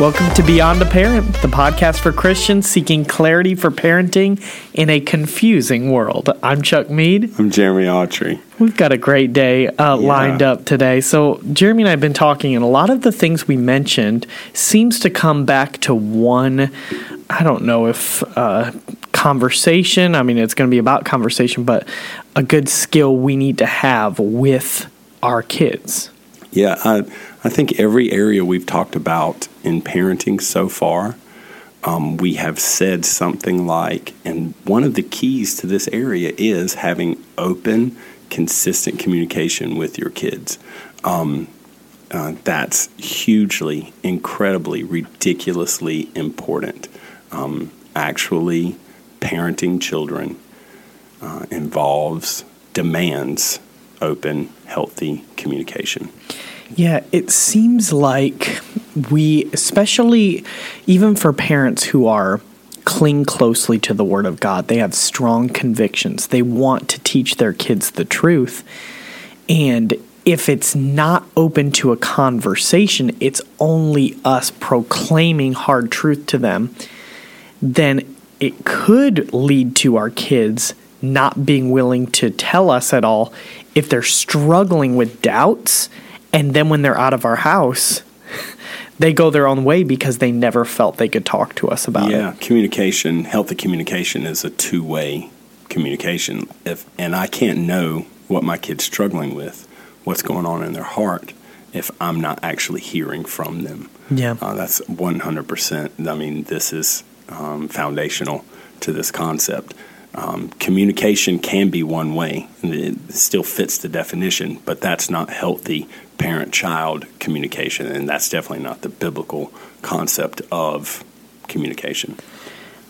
Welcome to Beyond a Parent, the podcast for Christians seeking clarity for parenting in a confusing world. I'm Chuck Mead. I'm Jeremy Autry. We've got a great day uh, Yeah. lined up today. So, Jeremy and I have been talking, and a lot of the things we mentioned seems to come back to one. I don't know if uh, conversation. I mean, it's going to be about conversation, but a good skill we need to have with our kids. Yeah, I, I think every area we've talked about in parenting so far, um, we have said something like, and one of the keys to this area is having open, consistent communication with your kids. Um, uh, that's hugely, incredibly, ridiculously important. Um, actually, parenting children uh, involves, demands open, healthy communication. Yeah, it seems like we, especially even for parents who are cling closely to the Word of God, they have strong convictions. They want to teach their kids the truth. And if it's not open to a conversation, it's only us proclaiming hard truth to them, then it could lead to our kids not being willing to tell us at all if they're struggling with doubts. And then when they're out of our house, they go their own way because they never felt they could talk to us about yeah, it. Yeah, communication, healthy communication is a two-way communication. If and I can't know what my kid's struggling with, what's going on in their heart, if I'm not actually hearing from them. Yeah. Uh, that's 100%. I mean, this is um, foundational to this concept. Um, communication can be one way, and it still fits the definition, but that's not healthy parent child communication, and that's definitely not the biblical concept of communication.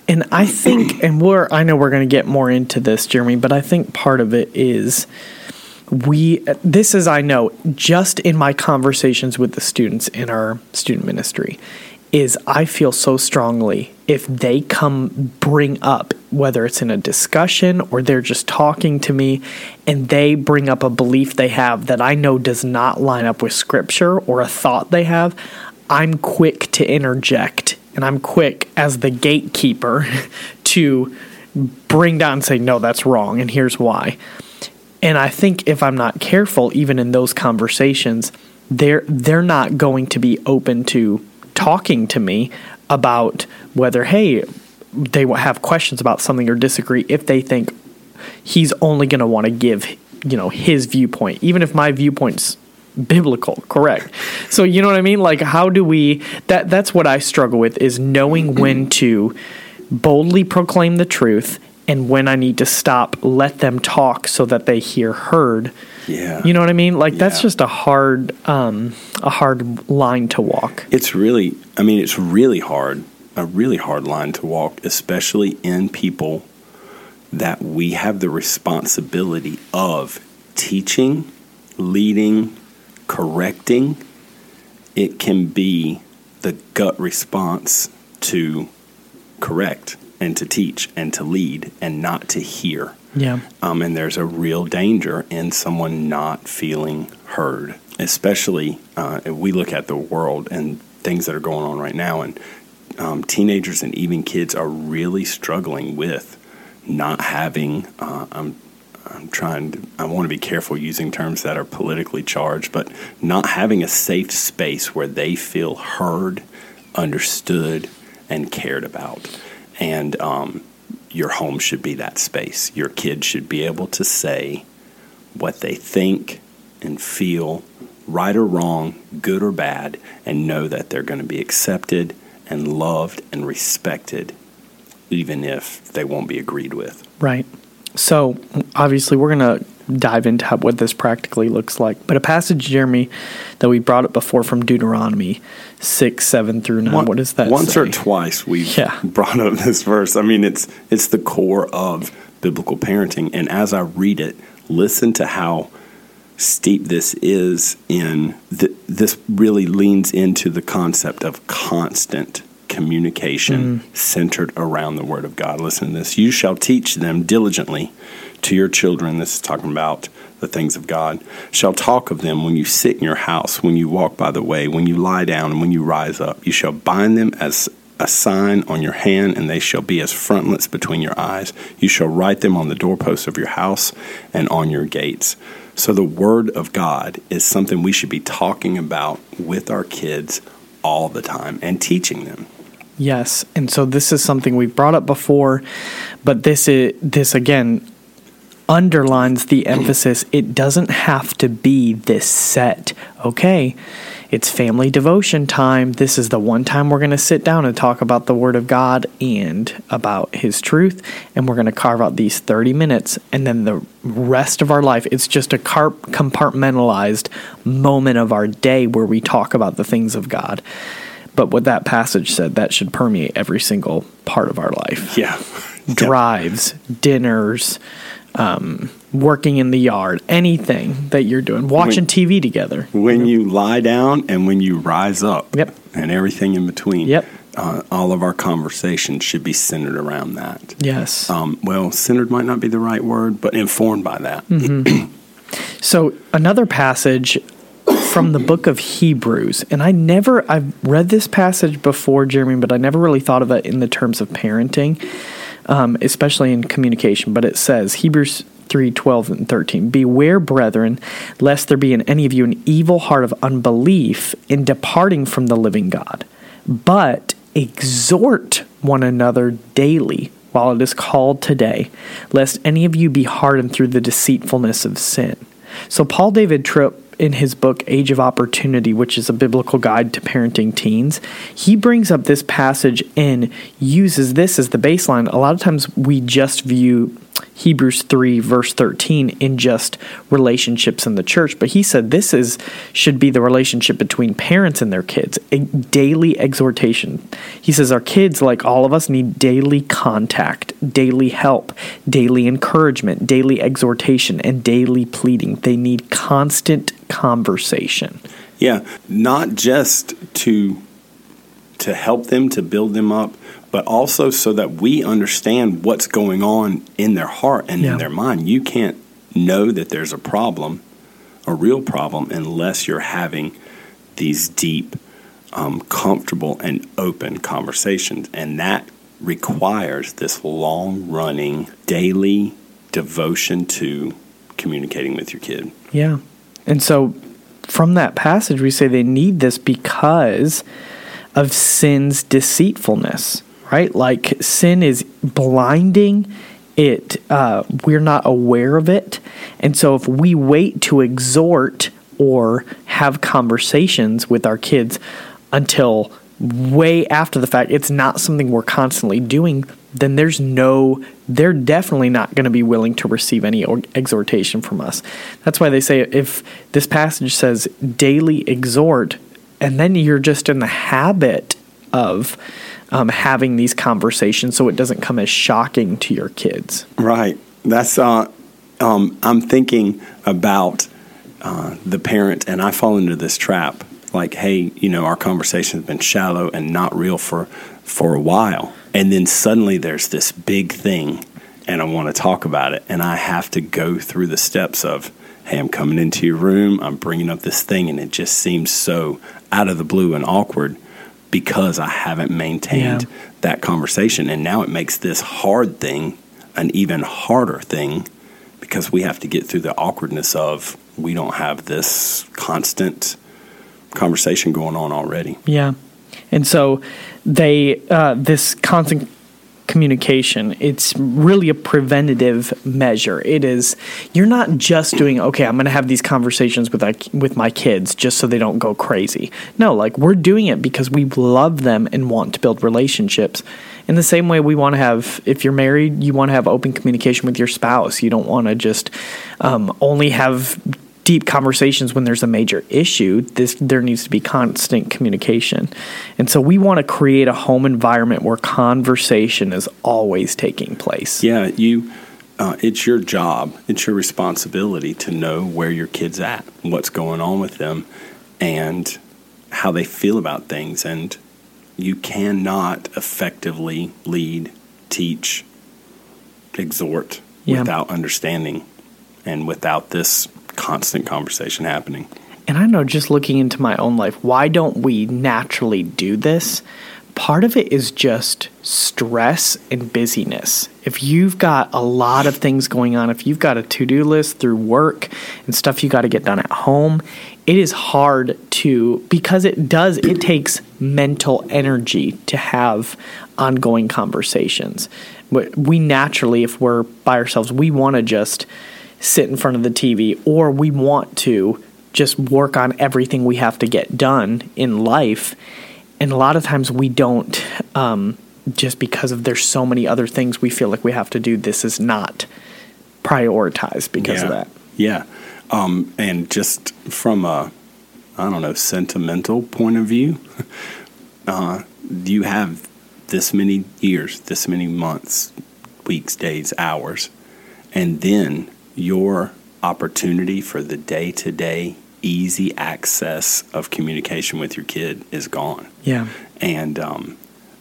And I think, and we're, I know we're going to get more into this, Jeremy, but I think part of it is we, this is, I know, just in my conversations with the students in our student ministry, is I feel so strongly if they come bring up, whether it's in a discussion or they're just talking to me, and they bring up a belief they have that I know does not line up with scripture or a thought they have, I'm quick to interject and I'm quick as the gatekeeper to bring down and say, no, that's wrong, and here's why. And I think if I'm not careful, even in those conversations, they're they're not going to be open to talking to me about whether, hey, they have questions about something or disagree if they think he's only going to want to give, you know, his viewpoint, even if my viewpoint's biblical correct. So you know what i mean? Like how do we that that's what i struggle with is knowing when to boldly proclaim the truth and when i need to stop let them talk so that they hear heard. Yeah. you know what i mean? Like that's just a hard um a hard line to walk. It's really, I mean, it's really hard, a really hard line to walk, especially in people that we have the responsibility of teaching, leading, correcting. It can be the gut response to correct and to teach and to lead and not to hear. yeah Um, and there's a real danger in someone not feeling heard, especially uh, if we look at the world and things that are going on right now. And um, teenagers and even kids are really struggling with not having. Uh, I'm, I'm trying to, I want to be careful using terms that are politically charged, but not having a safe space where they feel heard, understood, and cared about. And um, your home should be that space. Your kids should be able to say what they think and feel, right or wrong, good or bad, and know that they're going to be accepted and loved and respected, even if they won't be agreed with. Right. So obviously, we're going to dive into how, what this practically looks like. But a passage, Jeremy, that we brought up before from Deuteronomy six, seven through nine. One- what does that Once say? or twice we've Yeah. brought up this verse. I mean, it's it's the core of biblical parenting. And as I read it, listen to how steep this is in th- this really leans into the concept of constant communication mm. centered around the word of God. Listen to this. You shall teach them diligently to your children. This is talking about the things of God, shall talk of them when you sit in your house, when you walk by the way, when you lie down, and when you rise up. You shall bind them as a sign on your hand, and they shall be as frontlets between your eyes. You shall write them on the doorposts of your house and on your gates. So, the Word of God is something we should be talking about with our kids all the time and teaching them. Yes, and so this is something we've brought up before, but this is this again underlines the emphasis. It doesn't have to be this set. Okay, it's family devotion time. This is the one time we're going to sit down and talk about the Word of God and about His truth. And we're going to carve out these 30 minutes. And then the rest of our life, it's just a compartmentalized moment of our day where we talk about the things of God. But what that passage said, that should permeate every single part of our life. Yeah. Drives, dinners, um, working in the yard, anything that you're doing, watching When- TV together. When you lie down and when you rise up. Yep. And everything in between. Yep. Uh, all of our conversations should be centered around that. Yes. Um, well, centered might not be the right word, but informed by that. So another passage from the book of Hebrews, and I never I've read this passage before, Jeremy, but I never really thought of it in the terms of parenting, um, especially in communication. But it says Hebrews three twelve and thirteen: Beware, brethren, lest there be in any of you an evil heart of unbelief in departing from the living God, but exhort one another daily while it is called today, lest any of you be hardened through the deceitfulness of sin. So, Paul David Tripp, in his book Age of Opportunity, which is a biblical guide to parenting teens, he brings up this passage and uses this as the baseline. A lot of times we just view Hebrews 3 verse 13 in just relationships in the church, but he said this is should be the relationship between parents and their kids, a daily exhortation. He says our kids like all of us need daily contact, daily help, daily encouragement, daily exhortation and daily pleading. They need constant conversation. Yeah, not just to to help them to build them up, but also so that we understand what's going on in their heart and Yeah. in their mind. You can't know that there's a problem, a real problem, unless you're having these deep, um, comfortable, and open conversations, and that requires this long running daily devotion to communicating with your kid. Yeah. And so from that passage, we say they need this because of sin's deceitfulness, right? Like sin is blinding. It uh, we're not aware of it, and so if we wait to exhort or have conversations with our kids until way after the fact, it's not something we're constantly doing. Then there's no, they're definitely not going to be willing to receive any exhortation from us. That's why they say if this passage says daily exhort, and then you're just in the habit of um, having these conversations so it doesn't come as shocking to your kids. Right. That's uh, um, I'm thinking about uh, the parent, and I fall into this trap. Like, hey, you know, our conversation has been shallow and not real for for a while, and then suddenly there's this big thing, and I want to talk about it, and I have to go through the steps of, hey, I'm coming into your room, I'm bringing up this thing, and it just seems so out of the blue and awkward because I haven't maintained Yeah. that conversation. And now it makes this hard thing an even harder thing because we have to get through the awkwardness of we don't have this constant conversation going on already. Yeah. And so they uh, this constant communication. It's really a preventative measure. It is you're not just doing okay i'm going to have these conversations with like with my kids just so they don't go crazy. No like we're doing it because we love them and want to build relationships. In the same way we want to have if you're married you want to have open communication with your spouse. You don't want to just um, only have deep conversations when there's a major issue this there needs to be constant communication and so we want to create a home environment where conversation is always taking place Yeah, you. Uh, it's your job. It's your responsibility to know where your kid's at, what's going on with them, and how they feel about things. And you cannot effectively lead, teach, exhort Yeah. without understanding and without this constant conversation happening. And I know just looking into my own life, why don't we naturally do this? Part of it is just stress and busyness. If you've got a lot of things going on, if you've got a to do list through work and stuff you got to get done at home, it is hard to, because it does, it takes mental energy to have ongoing conversations. We naturally, if we're by ourselves, we want to just sit in front of the TV or we want to just work on everything we have to get done in life. And a lot of times we don't, um, just because of there's so many other things we feel like we have to do. This is not prioritized because yeah. of that. Yeah. Um, and just from a, I don't know, sentimental point of view, uh, you have this many years, this many months, weeks, days, hours, and then your opportunity for the day to day easy access of communication with your kid is gone. Yeah. And um,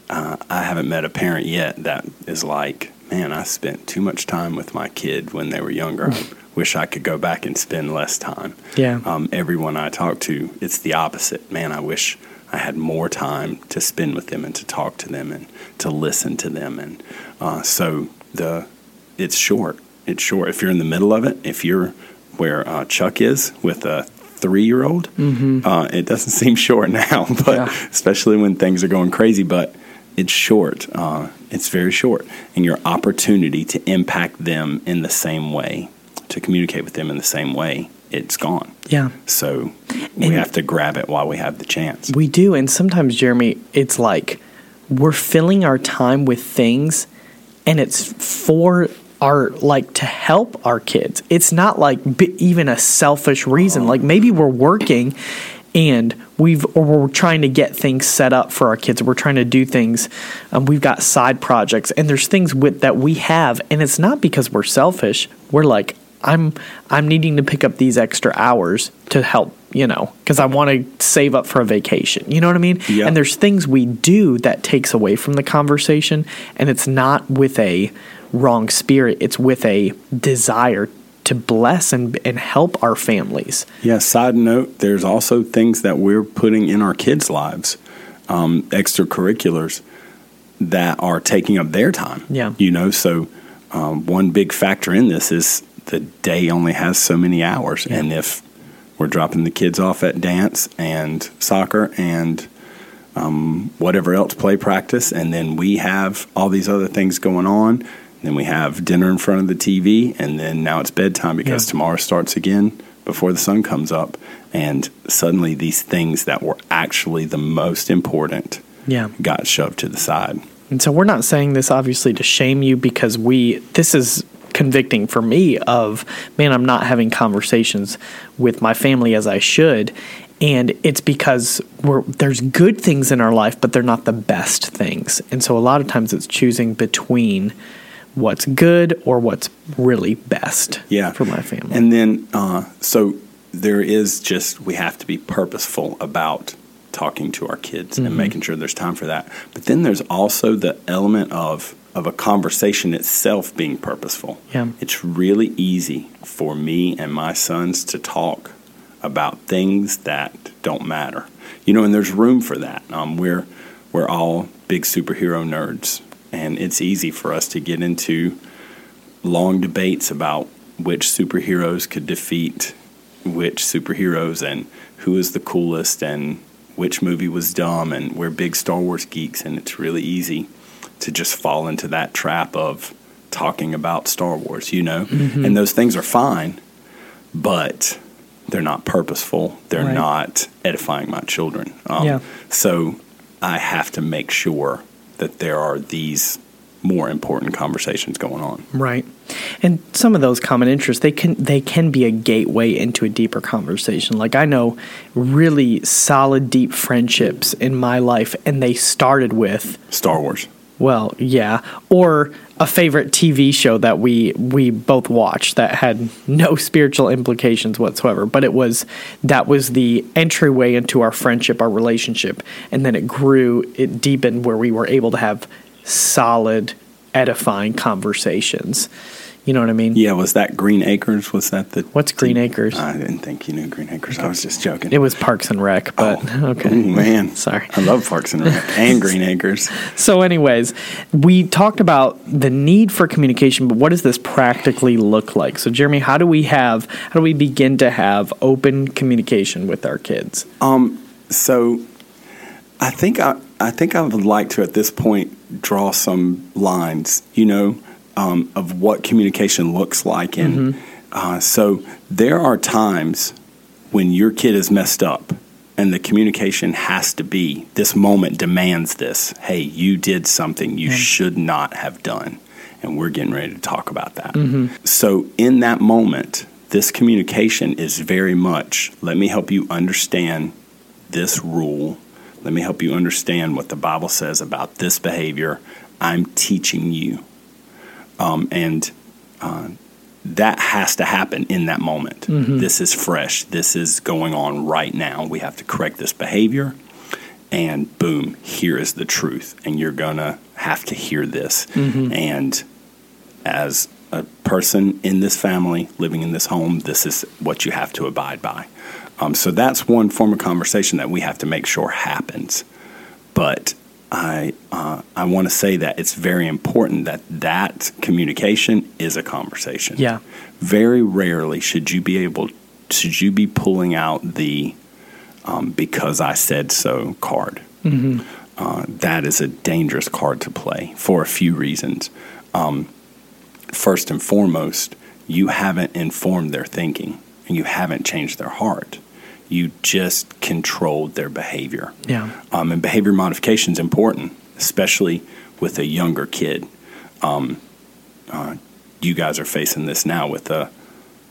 uh, I haven't met a parent yet that is like, man, I spent too much time with my kid when they were younger. I wish I could go back and spend less time. Yeah. Um, everyone I talk to, it's the opposite. Man, I wish I had more time to spend with them and to talk to them and to listen to them. And uh, so the it's short. It's short. If you're in the middle of it, if you're where uh, Chuck is with a three year old, uh, it doesn't seem short now, but Yeah. especially when things are going crazy. But it's short. Uh, it's very short. And your opportunity to impact them in the same way, to communicate with them in the same way, it's gone. Yeah. So we And- have to grab it while we have the chance. We do. And sometimes, Jeremy, it's like we're filling our time with things and it's for our, like, to help our kids. It's not like b- even a selfish reason. Like maybe we're working and we've, or we're trying to get things set up for our kids. We're trying to do things. Um, we've got side projects and there's things with that we have. And it's not because we're selfish. We're like, I'm I'm needing to pick up these extra hours to help, you know, because I want to save up for a vacation. You know what I mean? Yeah. And there's things we do that takes away from the conversation, and it's not with a wrong spirit. It's with a desire to bless and and help our families. Yeah, side note, there's also things that we're putting in our kids' lives, um, extracurriculars that are taking up their time. Yeah. You know, so um, one big factor in this is the day only has so many hours. Yeah. And if we're dropping the kids off at dance and soccer and um, whatever else, play practice, and then we have all these other things going on. Then we have dinner in front of the TV, and then now it's bedtime because Yeah. tomorrow starts again before the sun comes up. And suddenly, these things that were actually the most important Yeah. got shoved to the side. And so we're not saying this obviously to shame you because we this is convicting for me of man I'm not having conversations with my family as I should and it's because we're there's good things in our life but they're not the best things. And so a lot of times it's choosing between what's good or what's really best Yeah. for my family. And then, uh, so there is just, we have to be purposeful about talking to our kids Mm-hmm. and making sure there's time for that. But then there's also the element of, of a conversation itself being purposeful. Yeah. It's really easy for me and my sons to talk about things that don't matter. You know, and there's room for that. Um, we're, we're all big superhero nerds, and it's easy for us to get into long debates about which superheroes could defeat which superheroes and who is the coolest and which movie was dumb and we're big Star Wars geeks and it's really easy to just fall into that trap of talking about Star Wars, you know? And those things are fine, but they're not purposeful. They're Right. not edifying my children. Um, Yeah. So I have to make sure that there are these more important conversations going on. Right. And some of those common interests, they can they can be a gateway into a deeper conversation. Like I know really solid deep friendships in my life and they started with Star Wars. Well, yeah, or a favorite TV show that we we both watched that had no spiritual implications whatsoever, but it was that was the entryway into our friendship, our relationship, and then it grew, it deepened where we were able to have solid edifying conversations. You know what I mean? Yeah, was that Green Acres? Was that the What's Green Acres? I didn't think you knew Green Acres. I was just joking. It was Parks and Rec, but Oh, okay. Oh, man, Sorry. I love Parks and Rec and Green Acres. So, anyways, we talked about the need for communication, but what does this practically look like? So, Jeremy, how do we have, how do we begin to have open communication with our kids? Um, so, I think I, I think I would like to at this point draw some lines, you know, um, of what communication looks like, and uh, so there are times when your kid is messed up, and the communication has to be this moment demands this. Hey, you did something you should not have done, and we're getting ready to talk about that. So, in that moment, this communication is very much let me help you understand this rule. Let me help you understand what the Bible says about this behavior. I'm teaching you. Um, and uh, that has to happen in that moment. This is fresh. This is going on right now. We have to correct this behavior. And boom, here is the truth. And you're going to have to hear this. And as a person in this family, living in this home, this is what you have to abide by. Um, so that's one form of conversation that we have to make sure happens. But I uh, I want to say that it's very important that that communication is a conversation. Yeah. Very rarely should you be able should you be pulling out the um, because I said so card. Uh, that is a dangerous card to play for a few reasons. Um, first and foremost, you haven't informed their thinking and you haven't changed their heart. You just controlled their behavior. Yeah. Um, and behavior modification is important, especially with a younger kid. Um, uh, you guys are facing this now with a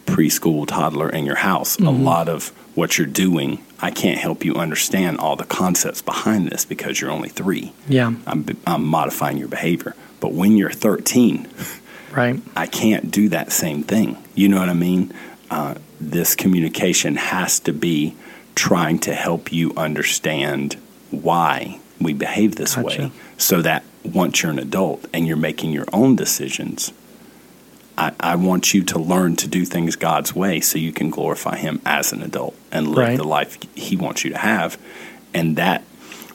preschool toddler in your house. A lot of what you're doing, I can't help you understand all the concepts behind this because you're only three. Yeah. I'm, I'm modifying your behavior. But when you're 13, Right. I can't do that same thing. You know what I mean? Uh, this communication has to be trying to help you understand why we behave this Gotcha. way so that once you're an adult and you're making your own decisions, I, I want you to learn to do things God's way so you can glorify Him as an adult and live Right. the life He wants you to have. And that,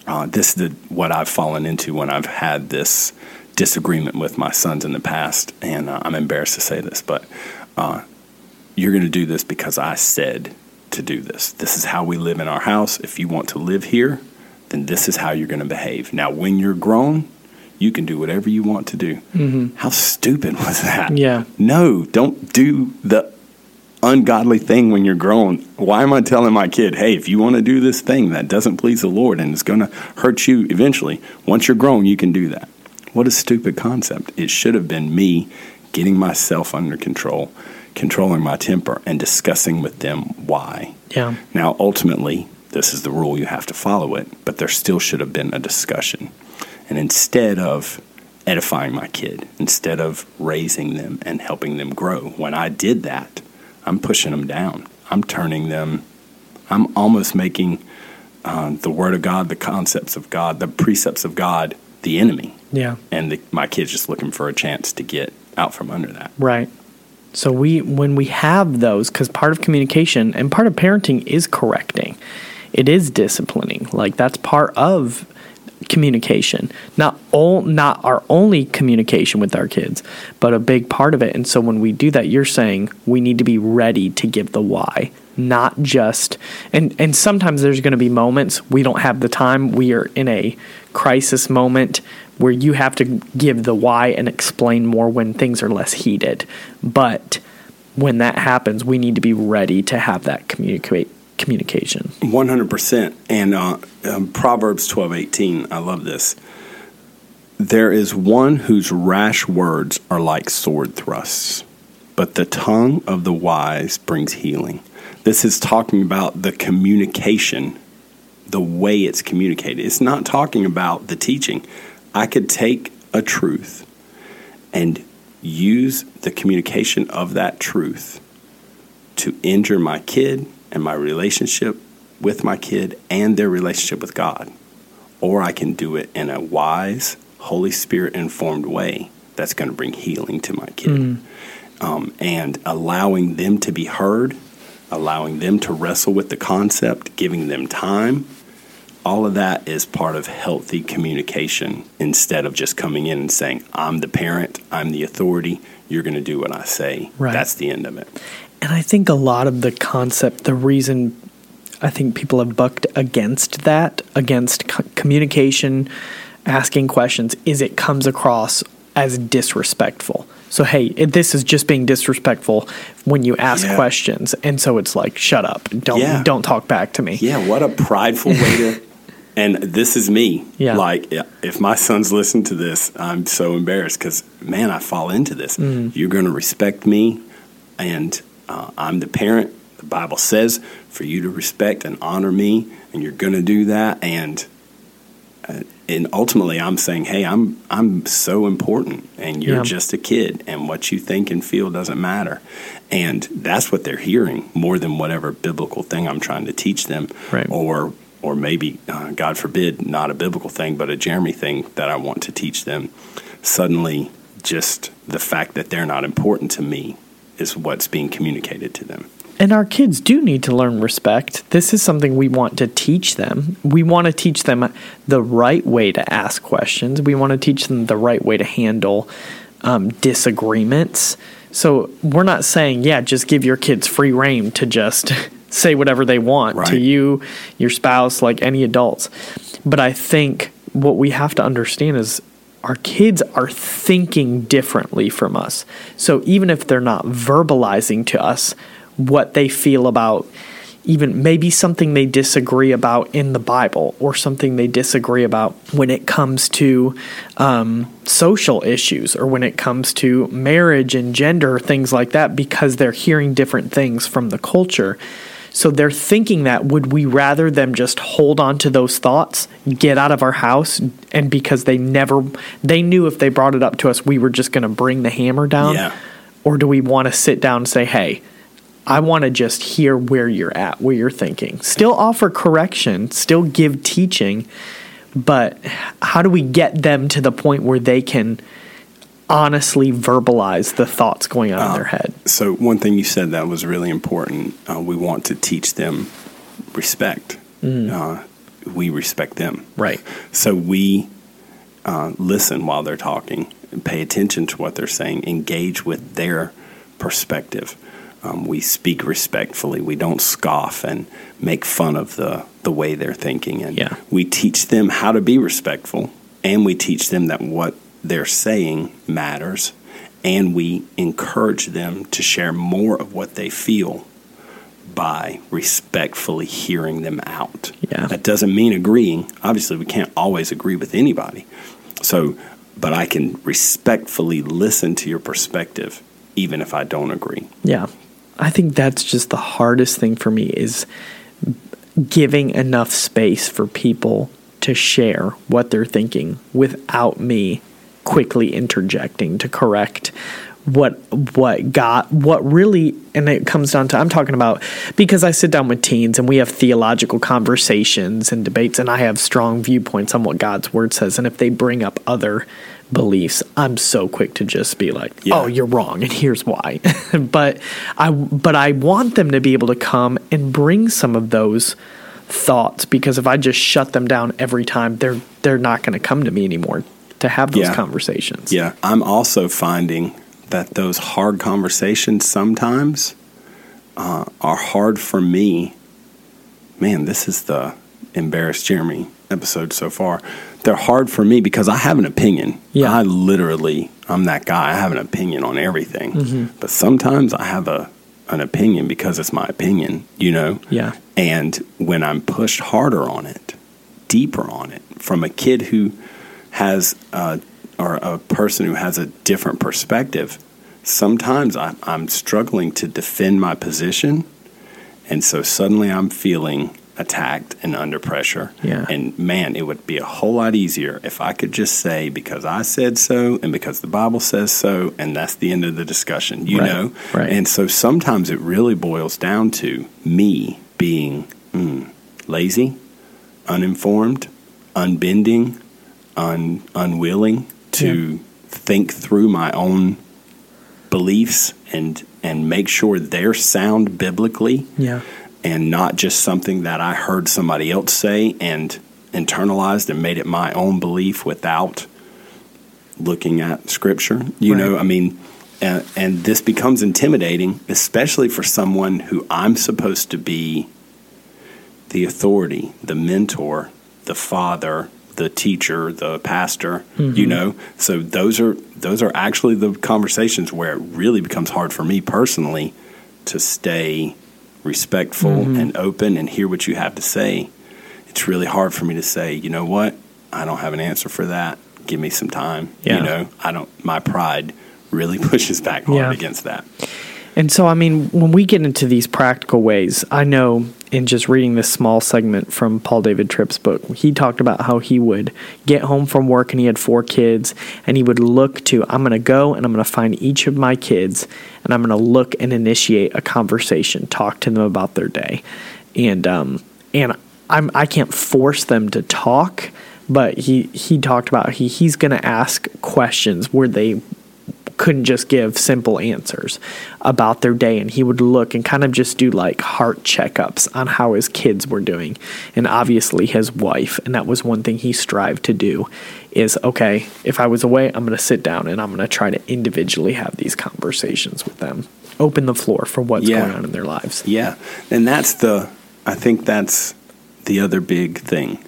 uh, this is the, what I've fallen into when I've had this disagreement with my sons in the past. And uh, I'm embarrassed to say this, but uh, you're going to do this because I said to do this. This is how we live in our house. If you want to live here, then this is how you're going to behave. Now, when you're grown, you can do whatever you want to do. Mm-hmm. How stupid was that? Yeah. No, don't do the ungodly thing when you're grown. Why am I telling my kid, hey, if you want to do this thing that doesn't please the Lord and it's going to hurt you eventually, once you're grown, you can do that? What a stupid concept. It should have been me getting myself under control, controlling my temper, and discussing with them why. Yeah. Now, ultimately, this is the rule, you have to follow it, but there still should have been a discussion. And instead of edifying my kid, instead of raising them and helping them grow, when I did that, I'm pushing them down. I'm turning them, I'm almost making uh, the Word of God, the concepts of God, the precepts of God, the enemy. Yeah. And the, my kid's just looking for a chance to get out from under that. Right. So we when we have those cuz part of communication and part of parenting is correcting. It is disciplining. Like that's part of communication. Not all not our only communication with our kids, but a big part of it. And so when we do that, you're saying we need to be ready to give the why, not just and and sometimes there's going to be moments we don't have the time. We are in a crisis moment where you have to give the why and explain more when things are less heated. But when that happens, we need to be ready to have that communicate communication. One hundred percent. And uh, um, Proverbs twelve eighteen. I love this. There is one whose rash words are like sword thrusts, but the tongue of the wise brings healing. This is talking about the communication, the way it's communicated. It's not talking about the teaching. I could take a truth and use the communication of that truth to injure my kid and my relationship with my kid and their relationship with God. Or I can do it in a wise, Holy Spirit informed way that's going to bring healing to my kid. um, and allowing them to be heard, allowing them to wrestle with the concept, giving them time. All of that is part of healthy communication instead of just coming in and saying, I'm the parent, I'm the authority, you're going to do what I say. Right. That's the end of it. And I think a lot of the concept, the reason I think people have bucked against that, against co- communication, asking questions, is it comes across as disrespectful. So, hey, it, this is just being disrespectful when you ask Yeah. questions. And so it's like, shut up. Don't, Yeah. don't talk back to me. Yeah, what a prideful way to. And this is me. Yeah. Like, if my sons listen to this, I'm so embarrassed because, man, I fall into this. Mm-hmm. You're going to respect me, and uh, I'm the parent. The Bible says for you to respect and honor me, and you're going to do that. And and ultimately, I'm saying, hey, I'm I'm so important, and you're Yeah. just a kid, and what you think and feel doesn't matter. And that's what they're hearing more than whatever biblical thing I'm trying to teach them, Right. or or maybe, uh, God forbid, not a biblical thing, but a Jeremy thing that I want to teach them. Suddenly, just the fact that they're not important to me is what's being communicated to them. And our kids do need to learn respect. This is something we want to teach them. We want to teach them the right way to ask questions. We want to teach them the right way to handle um, disagreements. So we're not saying, yeah, just give your kids free reign to just say whatever they want to you, your spouse, like any adults. But I think what we have to understand is our kids are thinking differently from us. So even if they're not verbalizing to us what they feel about even maybe something they disagree about in the Bible or something they disagree about when it comes to um, social issues or when it comes to marriage and gender, things like that, because they're hearing different things from the culture. So they're thinking that would we rather them just hold on to those thoughts, get out of our house, and because they never, they knew if they brought it up to us, we were just going to bring the hammer down? Yeah. Or do we want to sit down and say, hey, I want to just hear where you're at, where you're thinking. Still offer correction, still give teaching, but how do we get them to the point where they can honestly verbalize the thoughts going on in their head? So one thing you said that was really important. Uh, we want to teach them respect. Uh, we respect them, Right. So we uh, listen while they're talking, pay attention to what they're saying, engage with their perspective. Um, we speak respectfully. We don't scoff and make fun of the the way they're thinking. And Yeah. we teach them how to be respectful, and we teach them that what they're saying matters, and we encourage them to share more of what they feel by respectfully hearing them out. Yeah. That doesn't mean agreeing. Obviously, we can't always agree with anybody. So, but I can respectfully listen to your perspective, even if I don't agree. Yeah. I think that's just the hardest thing for me is giving enough space for people to share what they're thinking without me quickly interjecting to correct what what got what really and it comes down to I'm talking about because I sit down with teens and we have theological conversations and debates and I have strong viewpoints on what God's word says and if they bring up other beliefs I'm so quick to just be like Yeah. oh you're wrong and here's why but I but I want them to be able to come and bring some of those thoughts because if I just shut them down every time they're they're not going to come to me anymore to have those Yeah. conversations Yeah, I'm also finding that those hard conversations sometimes uh, are hard for me. Man, this is the embarrassed Jeremy episode so far. They're hard for me because I have an opinion. Yeah. I literally, I'm that guy. I have an opinion on everything. Mm-hmm. But sometimes I have a an opinion because it's my opinion, you know? Yeah. And when I'm pushed harder on it, deeper on it, from a kid who has, uh, or a person who has a different perspective, sometimes I, I'm struggling to defend my position. And so suddenly I'm feeling attacked and under pressure. Yeah. And man, it would be a whole lot easier if I could just say, because I said so and because the Bible says so, and that's the end of the discussion, you Right. know? Right. And so sometimes it really boils down to me being mm, lazy, uninformed, unbending, un, unwilling to think through my own beliefs and and make sure they're sound biblically Yeah. And not just something that I heard somebody else say and internalized and made it my own belief without looking at scripture. You know, I mean, and, and this becomes intimidating, especially for someone who I'm supposed to be the authority, the mentor, the father, the teacher, the pastor, you mm-hmm. know. So those are those are actually the conversations where it really becomes hard for me personally to stay respectful mm-hmm. and open and hear what you have to say. It's really hard for me to say, you know what? I don't have an answer for that. Give me some time. Yeah. You know, I don't my pride really pushes back hard Yeah. against that. And so, I mean, when we get into these practical ways, I know in just reading this small segment from Paul David Tripp's book, he talked about how he would get home from work and he had four kids, and he would look to, I'm going to go and I'm going to find each of my kids, and I'm going to look and initiate a conversation, talk to them about their day. And, um, and I'm, I can't force them to talk, but he, he talked about he, he's going to ask questions where they couldn't just give simple answers about their day and he would look and kind of just do like heart checkups on how his kids were doing and obviously his wife and that was one thing he strived to do is okay if i was away i'm going to sit down and i'm going to try to individually have these conversations with them open the floor for what's Yeah. going on in their lives Yeah, and that's the. I think that's the other big thing.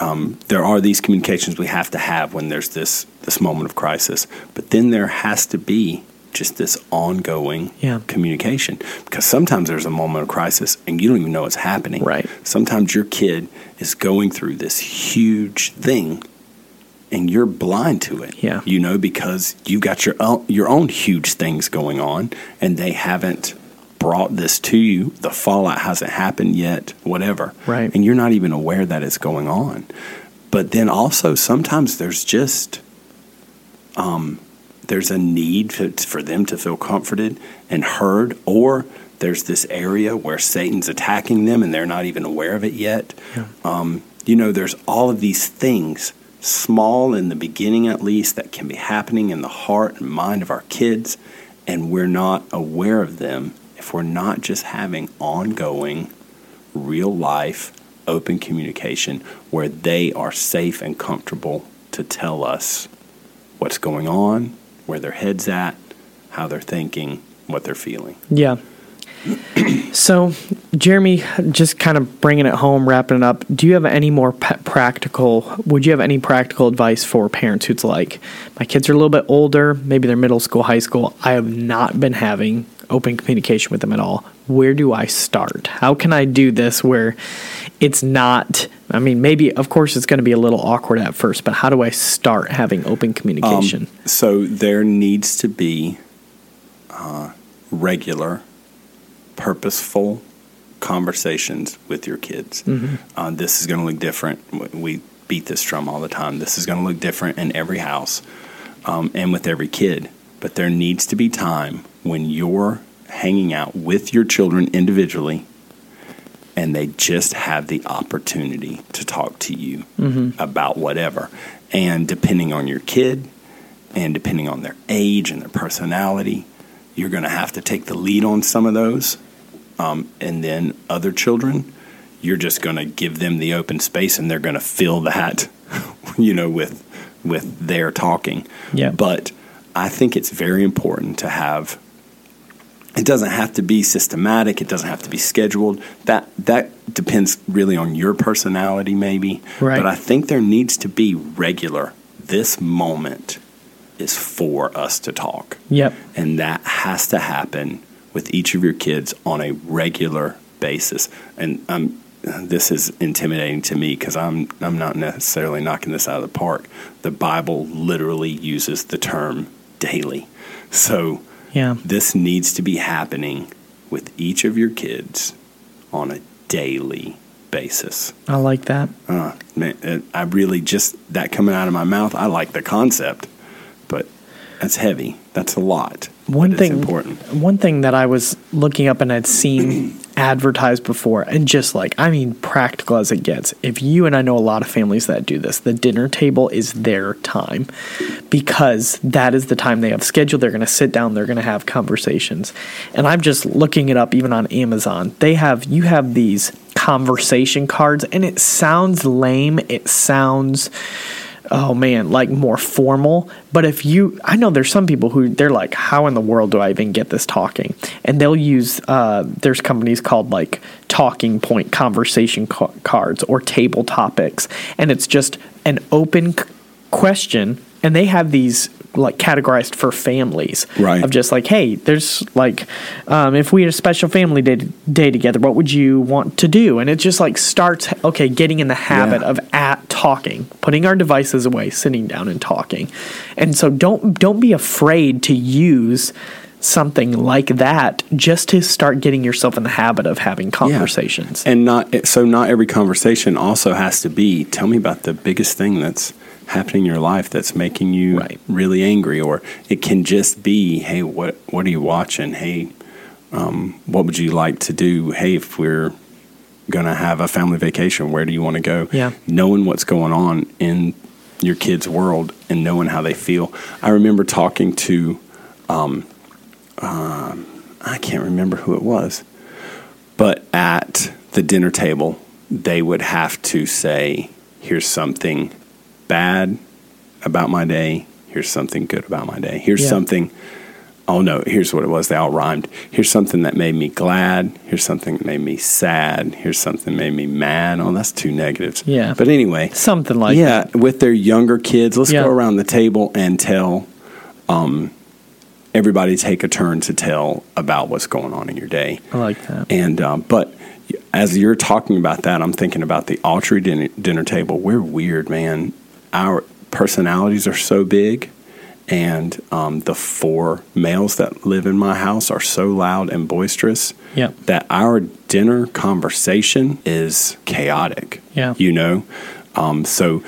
Um, there are these communications we have to have when there's this this moment of crisis, but then there has to be just this ongoing Yeah. communication because sometimes there's a moment of crisis and you don't even know what's happening. Right. Sometimes your kid is going through this huge thing and you're blind to it. Yeah. You know, because you've got your own, your own huge things going on and they haven't brought this to you. The fallout hasn't happened yet, whatever. Right. And you're not even aware that it's going on. But then also sometimes there's just um there's a need for them to feel comforted and heard or there's this area where Satan's attacking them and they're not even aware of it yet. Um, you know, there's all of these things, small in the beginning at least, that can be happening in the heart and mind of our kids, and we're not aware of them if we're not just having ongoing, real life, open communication where they are safe and comfortable to tell us what's going on, where their head's at, how they're thinking, what they're feeling. Yeah. so, Jeremy, just kind of bringing it home, wrapping it up. Do you have any more practical? Would you have any practical advice for parents who's like, my kids are a little bit older, maybe they're middle school, high school. I have not been having open communication with them at all. Where do I start? How can I do this where it's not? I mean, maybe of course it's going to be a little awkward at first, but how do I start having open communication? So there needs to be uh, regular, purposeful conversations with your kids. Uh, this is going to look different. We beat this drum all the time. This is going to look different in every house um, and with every kid. But there needs to be time when you're hanging out with your children individually and they just have the opportunity to talk to you about whatever. And depending on your kid and depending on their age and their personality, you're going to have to take the lead on some of those. Um, and then other children, you're just going to give them the open space and they're going to fill that, you know, with with their talking. Yeah. But I think it's very important to have it doesn't have to be systematic. It doesn't have to be scheduled. That that depends really on your personality, maybe. Right. But I think there needs to be regular. This moment is for us to talk, Yep. and that has to happen with each of your kids on a regular basis. And um, this is intimidating to me because I'm I'm not necessarily knocking this out of the park. The Bible literally uses the term daily, so Yeah. this needs to be happening with each of your kids on a daily basis. I like that. Uh, man, I really just that coming out of my mouth. I like the concept, but that's heavy. That's a lot. One thing important. One thing that I was looking up and I'd seen advertised before and just like I mean practical as it gets. If you and I know a lot of families that do this, the dinner table is their time because that is the time they have scheduled. They're going to sit down, they're going to have conversations. And I'm just looking it up even on Amazon. They have you have these conversation cards and it sounds lame. It sounds oh man, like more formal. But if you, I know there's some people who they're like, how in the world do I even get this talking? And they'll use, uh, there's companies called like talking point conversation ca- cards or table topics. And it's just an open c- question. And they have these like categorized for families Right. of just like hey there's like um, if we had a special family day, day together what would you want to do and it just like starts okay getting in the habit Yeah. of at talking putting our devices away sitting down and talking and so don't don't be afraid to use something like that just to start getting yourself in the habit of having conversations And not so not every conversation also has to be tell me about the biggest thing that's happening in your life that's making you Right. really angry or it can just be hey what what are you watching hey um, what would you like to do hey if we're going to have a family vacation where do you want to go Yeah. knowing what's going on in your kids world and knowing how they feel i remember talking to um, um, i can't remember who it was but at the dinner table, they would have to say, here's something bad about my day. Here's something good about my day. Here's Yeah. something, oh no, here's what it was. They all rhymed. Here's something that made me glad. Here's something that made me sad. Here's something that made me mad. Oh, that's two negatives. Yeah. But anyway, something like yeah, with their younger kids, let's Yeah. go around the table and tell um, everybody take a turn to tell about what's going on in your day. i like that And um, but as you're talking about that, I'm thinking about the Autry dinner, dinner table. We're weird, man. Our personalities are so big, and um, the four males that live in my house are so loud and boisterous Yep. that our dinner conversation is chaotic. Yeah. you know. Um, so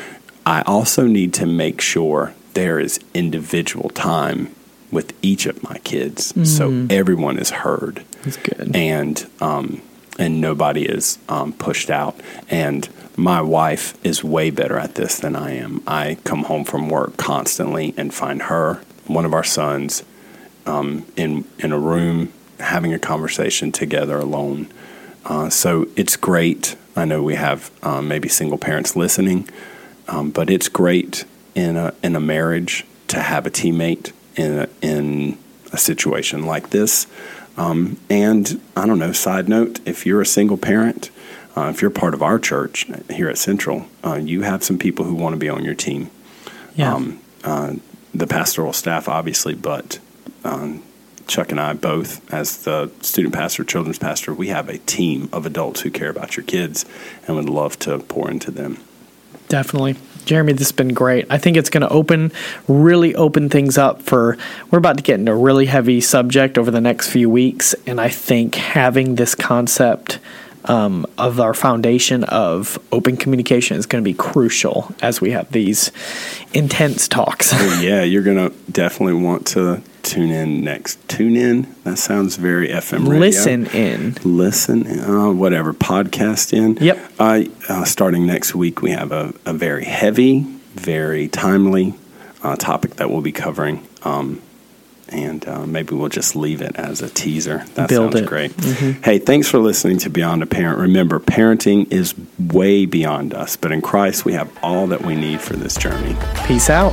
I also need to make sure there is individual time with each of my kids, so everyone is heard it's good and um, and nobody is um, pushed out. And my wife is way better at this than I am. I come home from work constantly and find her, one of our sons, um, in in a room having a conversation together alone. Uh, so it's great. I know we have um, maybe single parents listening, um, but it's great in a in a marriage to have a teammate in a, in a situation like this. Um, and I don't know. Side note: If you're a single parent, uh, if you're part of our church here at Central, uh, you have some people who want to be on your team. yeah Um, uh, the pastoral staff, obviously, but um, Chuck and I both, as the student pastor, children's pastor, we have a team of adults who care about your kids and would love to pour into them. Definitely. Jeremy, this has been great. I think it's going to open, really open things up for. We're about to get into a really heavy subject over the next few weeks. And I think having this concept um, of our foundation of open communication is going to be crucial as we have these intense talks. Well, yeah, you're going to definitely want to tune in next. Tune in? That sounds very FM radio. Listen in. listen, uh, whatever, podcast in. Yep. Uh, uh, starting next week, we have a, a very heavy, very timely uh, topic that we'll be covering. Um, and uh, maybe we'll just leave it as a teaser. That Build sounds it. great. Hey, thanks for listening to Beyond a Parent. Remember, parenting is way beyond us, but in Christ, we have all that we need for this journey. Peace out.